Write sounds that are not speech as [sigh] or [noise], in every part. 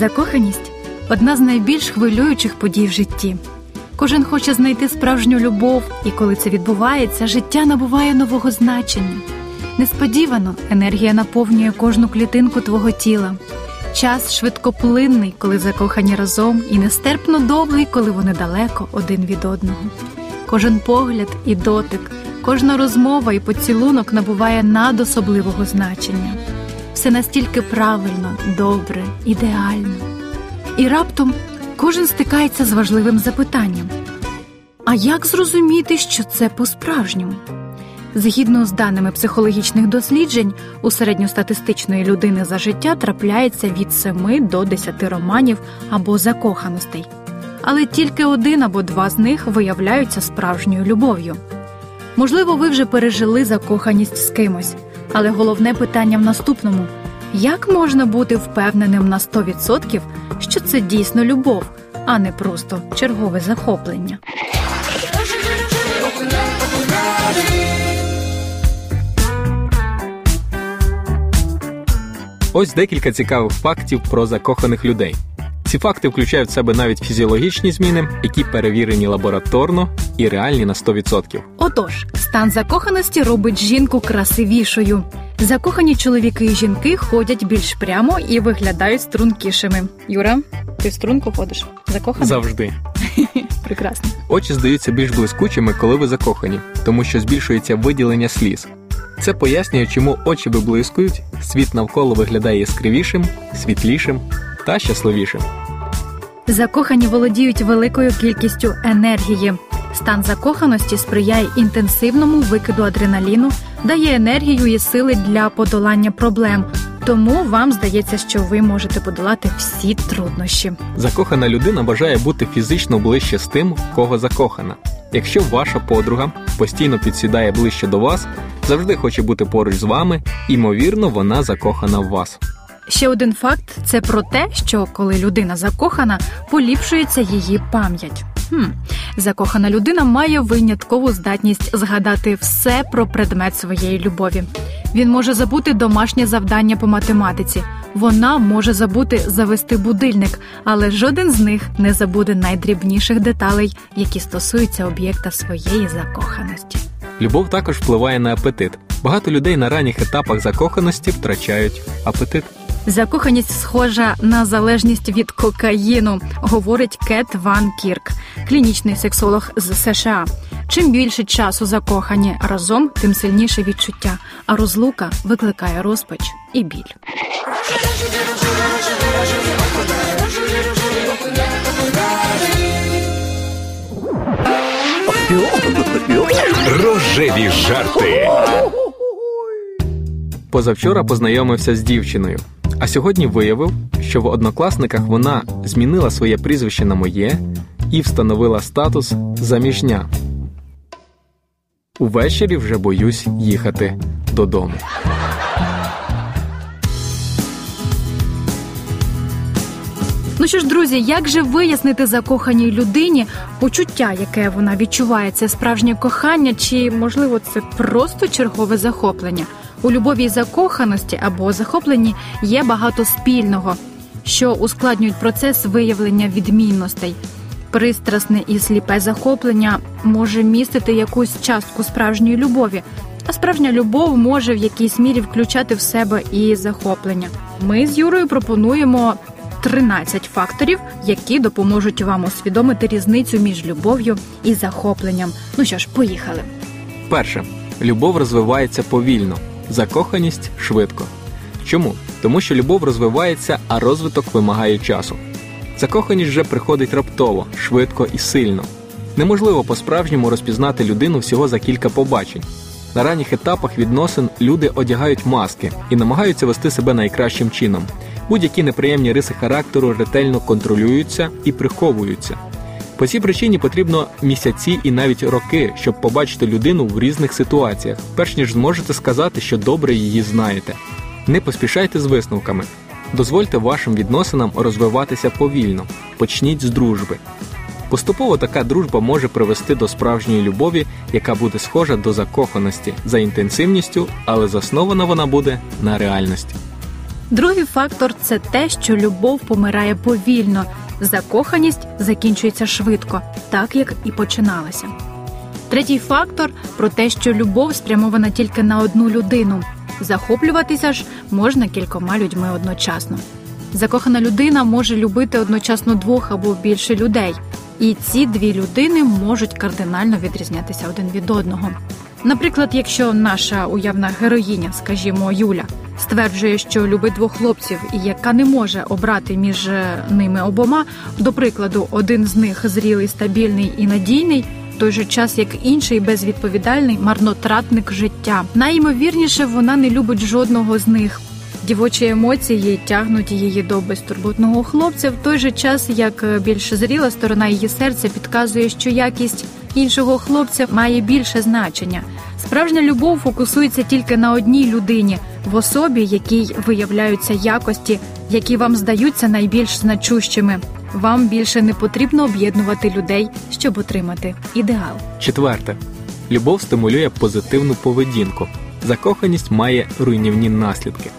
Закоханість одна з найбільш хвилюючих подій в житті. Кожен хоче знайти справжню любов, і коли це відбувається, життя набуває нового значення. Несподівано енергія наповнює кожну клітинку твого тіла. Час швидкоплинний, коли закохані разом, і нестерпно довгий, коли вони далеко один від одного. Кожен погляд і дотик, кожна розмова і поцілунок набуває надособливого значення. Все настільки правильно, добре, ідеально. І раптом кожен стикається з важливим запитанням: а як зрозуміти, що це по-справжньому? Згідно з даними психологічних досліджень, у середньостатистичної людини за життя трапляється від 7 до 10 романів або закоханостей, але тільки один або два з них виявляються справжньою любов'ю. Можливо, ви вже пережили закоханість з кимось, але головне питання в наступному: як можна бути впевненим на 100%, що це дійсно любов, а не просто чергове захоплення? Ось декілька цікавих фактів про закоханих людей. Ці факти включають в себе навіть фізіологічні зміни, які перевірені лабораторно і реальні на 100%. Отож, стан закоханості робить жінку красивішою. Закохані чоловіки і жінки ходять більш прямо і виглядають стрункішими. Юра, ти в струнку ходиш? Закоханий? Завжди. [laughs] Прекрасно. Очі здаються більш блискучими, коли ви закохані, тому що збільшується виділення сліз. Це пояснює, чому очі виблискують, світ навколо виглядає яскравішим, світлішим та щасливішим. Закохані володіють великою кількістю енергії. Стан закоханості сприяє інтенсивному викиду адреналіну, дає енергію і сили для подолання проблем. Тому вам здається, що ви можете подолати всі труднощі. Закохана людина бажає бути фізично ближче з тим, в кого закохана. Якщо ваша подруга постійно підсідає ближче до вас, завжди хоче бути поруч з вами, ймовірно, вона закохана в вас. Ще один факт це про те, що коли людина закохана, поліпшується її пам'ять. Хм. Закохана людина має виняткову здатність згадати все про предмет своєї любові. Він може забути домашнє завдання по математиці. Вона може забути завести будильник, але жоден з них не забуде найдрібніших деталей, які стосуються об'єкта своєї закоханості. Любов також впливає на апетит. Багато людей на ранніх етапах закоханості втрачають апетит. Закоханість схожа на залежність від кокаїну, говорить Кет Ван Кірк, клінічний сексолог з США. Чим більше часу закохані разом, тим сильніше відчуття, а розлука викликає розпач і біль. Рожеві жарти. Позавчора познайомився з дівчиною, а сьогодні виявив, що в однокласниках вона змінила своє прізвище на моє і встановила статус заміжня. Увечері вже боюсь їхати додому. Ну що ж, друзі, як же вияснити закоханій людині почуття, яке вона відчуває, це справжнє кохання, чи можливо це просто чергове захоплення? У любові і закоханості або захопленні є багато спільного, що ускладнюють процес виявлення відмінностей. Пристрасне і сліпе захоплення може містити якусь частку справжньої любові, а справжня любов може в якійсь мірі включати в себе і захоплення. Ми з Юрою пропонуємо 13 факторів, які допоможуть вам усвідомити різницю між любов'ю і захопленням. Ну що ж, поїхали. Перше, любов розвивається повільно, закоханість швидко. Чому? Тому що любов розвивається, а розвиток вимагає часу. Закоханість вже приходить раптово, швидко і сильно. Неможливо по-справжньому розпізнати людину всього за кілька побачень. На ранніх етапах відносин люди одягають маски і намагаються вести себе найкращим чином. Будь-які неприємні риси характеру ретельно контролюються і приховуються. По цій причині потрібно місяці і навіть роки, щоб побачити людину в різних ситуаціях, перш ніж зможете сказати, що добре її знаєте. Не поспішайте з висновками. Дозвольте вашим відносинам розвиватися повільно, почніть з дружби. Поступово така дружба може привести до справжньої любові, яка буде схожа до закоханості за інтенсивністю, але заснована вона буде на реальності. Другий фактор це те, що любов помирає повільно, закоханість закінчується швидко, так як і починалася. Третій фактор про те, що любов спрямована тільки на одну людину. Захоплюватися ж можна кількома людьми одночасно. Закохана людина може любити одночасно двох або більше людей, і ці дві людини можуть кардинально відрізнятися один від одного. Наприклад, якщо наша уявна героїня, скажімо, Юля, стверджує, що любить двох хлопців, і яка не може обрати між е, ними обома, до прикладу, один з них зрілий, стабільний і надійний. Той же час, як інший безвідповідальний марнотратник життя. Найімовірніше вона не любить жодного з них. Дівочі емоції тягнуть її до безтурботного хлопця в той же час, як е, більш зріла сторона її серця підказує, що якість іншого хлопця має більше значення. Справжня любов фокусується тільки на одній людині, в особі, якій виявляються якості, які вам здаються найбільш значущими. Вам більше не потрібно об'єднувати людей, щоб отримати ідеал. Четверте. Любов стимулює позитивну поведінку. Закоханість має руйнівні наслідки.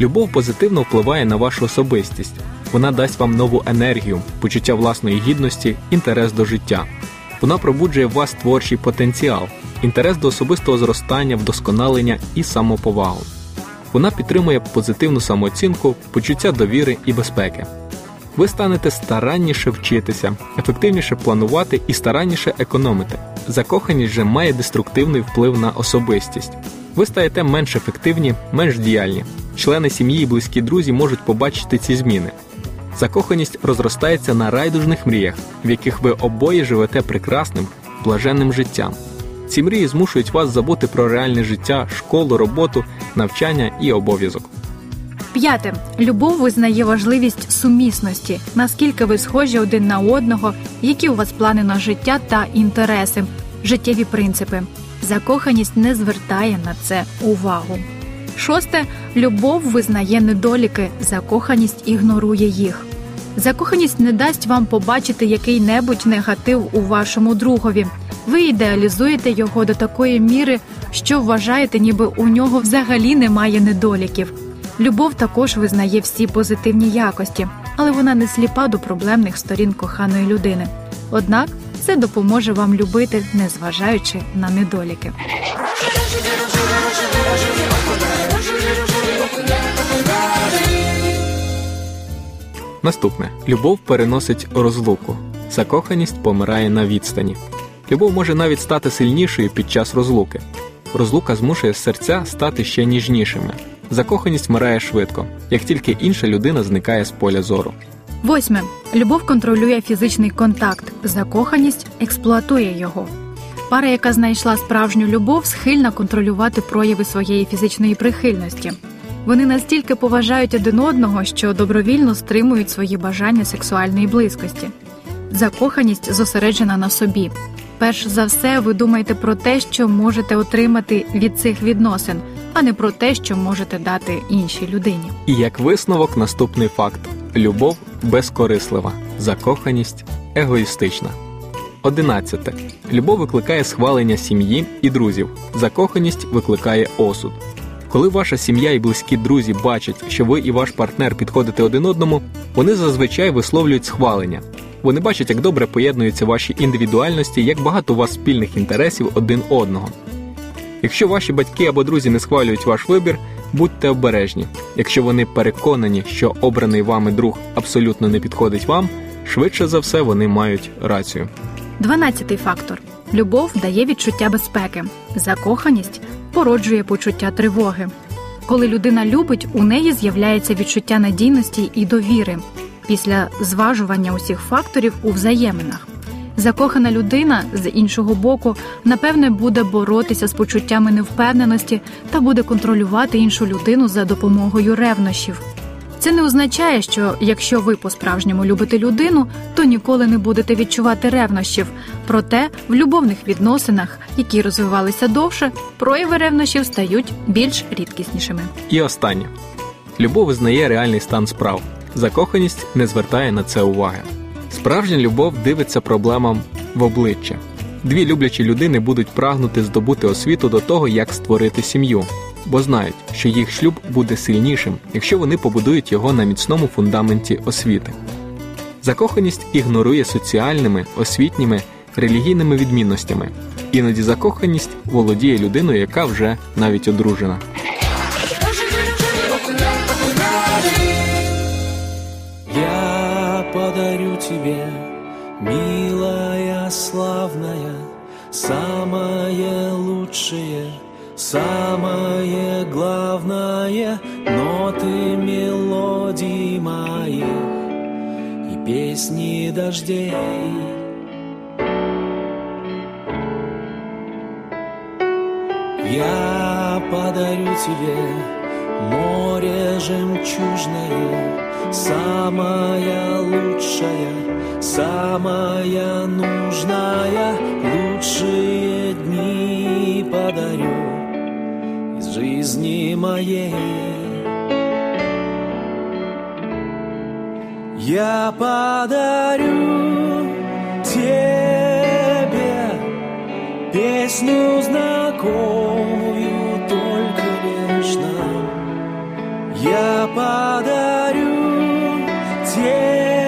Любов позитивно впливає на вашу особистість. Вона дасть вам нову енергію, почуття власної гідності, інтерес до життя. Вона пробуджує в вас творчий потенціал, інтерес до особистого зростання, вдосконалення і самоповагу. Вона підтримує позитивну самооцінку, почуття довіри і безпеки. Ви станете старанніше вчитися, ефективніше планувати і старанніше економити. Закоханість же має деструктивний вплив на особистість. Ви стаєте менш ефективні, менш діяльні. Члени сім'ї і близькі друзі можуть побачити ці зміни. Закоханість розростається на райдужних мріях, в яких ви обоє живете прекрасним, блаженним життям. Ці мрії змушують вас забути про реальне життя, школу, роботу, навчання і обов'язок. П'яте любов визнає важливість сумісності, наскільки ви схожі один на одного, які у вас плани на життя та інтереси, життєві принципи. Закоханість не звертає на це увагу. Шосте любов визнає недоліки, закоханість ігнорує їх. Закоханість не дасть вам побачити який-небудь негатив у вашому другові. Ви ідеалізуєте його до такої міри, що вважаєте, ніби у нього взагалі немає недоліків. Любов також визнає всі позитивні якості, але вона не сліпа до проблемних сторін коханої людини. Однак це допоможе вам любити, незважаючи на недоліки. Наступне любов переносить розлуку. Закоханість помирає на відстані. Любов може навіть стати сильнішою під час розлуки. Розлука змушує серця стати ще ніжнішими. Закоханість вмирає швидко, як тільки інша людина зникає з поля зору. Восьме любов контролює фізичний контакт, закоханість експлуатує його. Пара, яка знайшла справжню любов, схильна контролювати прояви своєї фізичної прихильності. Вони настільки поважають один одного, що добровільно стримують свої бажання сексуальної близькості. Закоханість зосереджена на собі. Перш за все, ви думаєте про те, що можете отримати від цих відносин, а не про те, що можете дати іншій людині. І як висновок, наступний факт: любов безкорислива, закоханість егоїстична. Одинадцяте. Любов викликає схвалення сім'ї і друзів. Закоханість викликає осуд. Коли ваша сім'я і близькі друзі бачать, що ви і ваш партнер підходите один одному, вони зазвичай висловлюють схвалення. Вони бачать, як добре поєднуються ваші індивідуальності, як багато у вас спільних інтересів один одного. Якщо ваші батьки або друзі не схвалюють ваш вибір, будьте обережні. Якщо вони переконані, що обраний вами друг абсолютно не підходить вам, швидше за все вони мають рацію. Дванадцятий фактор любов дає відчуття безпеки, закоханість породжує почуття тривоги. Коли людина любить, у неї з'являється відчуття надійності і довіри після зважування усіх факторів у взаєминах. Закохана людина з іншого боку, напевне, буде боротися з почуттями невпевненості та буде контролювати іншу людину за допомогою ревнощів. Це не означає, що якщо ви по-справжньому любите людину, то ніколи не будете відчувати ревнощів. Проте в любовних відносинах, які розвивалися довше, прояви ревнощів стають більш рідкіснішими. І останнє любов визнає реальний стан справ. Закоханість не звертає на це уваги. Справжня любов дивиться проблемам в обличчя. Дві люблячі людини будуть прагнути здобути освіту до того, як створити сім'ю, бо знають, що їх шлюб буде сильнішим, якщо вони побудують його на міцному фундаменті освіти. Закоханість ігнорує соціальними, освітніми, релігійними відмінностями. Іноді закоханість володіє людиною, яка вже навіть одружена. Я подарю тебе, милая, славная, самое лучшее, самое главное, ноты мелодии моих и песни дождей. Я подарю тебе море жемчужное, самая лучшая, самая нужная, лучшие дни подарю из жизни моей. Я подарю тебе песню знакомую только лишь нам. Я подарю тебе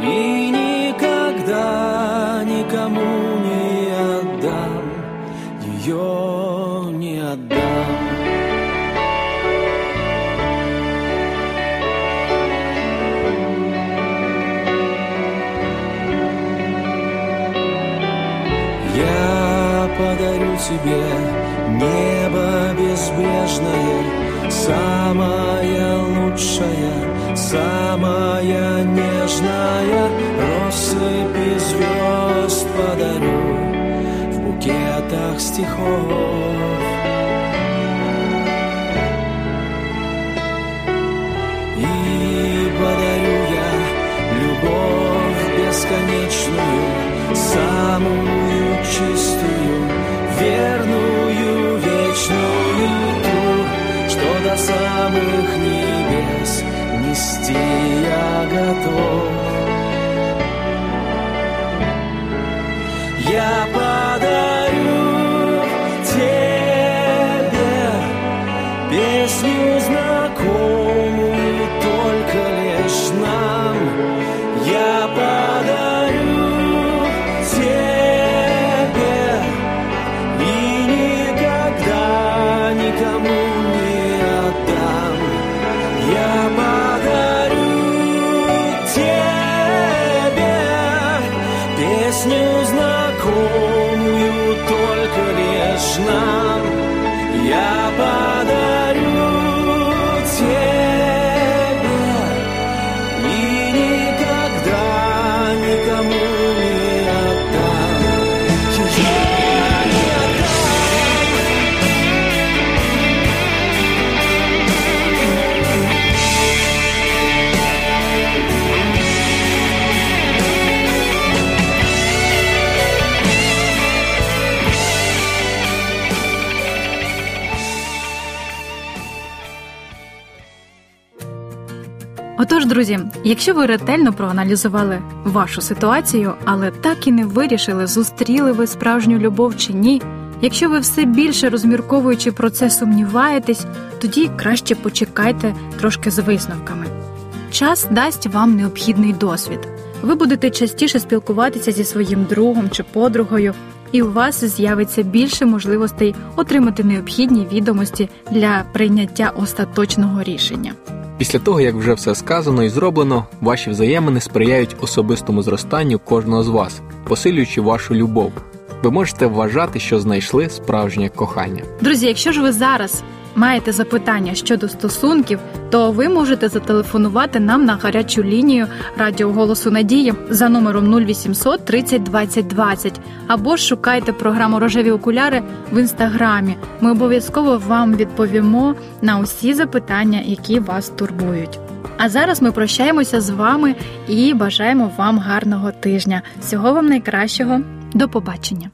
и никогда никому не отдам, ее не отдам. Я подарю тебе небо безбрежное, самая лучшая, самая нежная, россыпи звезд подарю в букетах стихов. Отож, друзі, якщо ви ретельно проаналізували вашу ситуацію, але так і не вирішили, зустріли ви справжню любов чи ні. Якщо ви все більше розмірковуючи про це сумніваєтесь, тоді краще почекайте трошки з висновками. Час дасть вам необхідний досвід. Ви будете частіше спілкуватися зі своїм другом чи подругою, і у вас з'явиться більше можливостей отримати необхідні відомості для прийняття остаточного рішення. Після того, як вже все сказано і зроблено, ваші взаємини сприяють особистому зростанню кожного з вас, посилюючи вашу любов. Ви можете вважати, що знайшли справжнє кохання. Друзі, якщо ж ви зараз маєте запитання щодо стосунків, то ви можете зателефонувати нам на гарячу лінію Радіо Голосу Надії за номером 0800 30 20 20 або шукайте програму Рожеві окуляри в інстаграмі. Ми обов'язково вам відповімо на усі запитання, які вас турбують. А зараз ми прощаємося з вами і бажаємо вам гарного тижня. Всього вам найкращого. До побачення.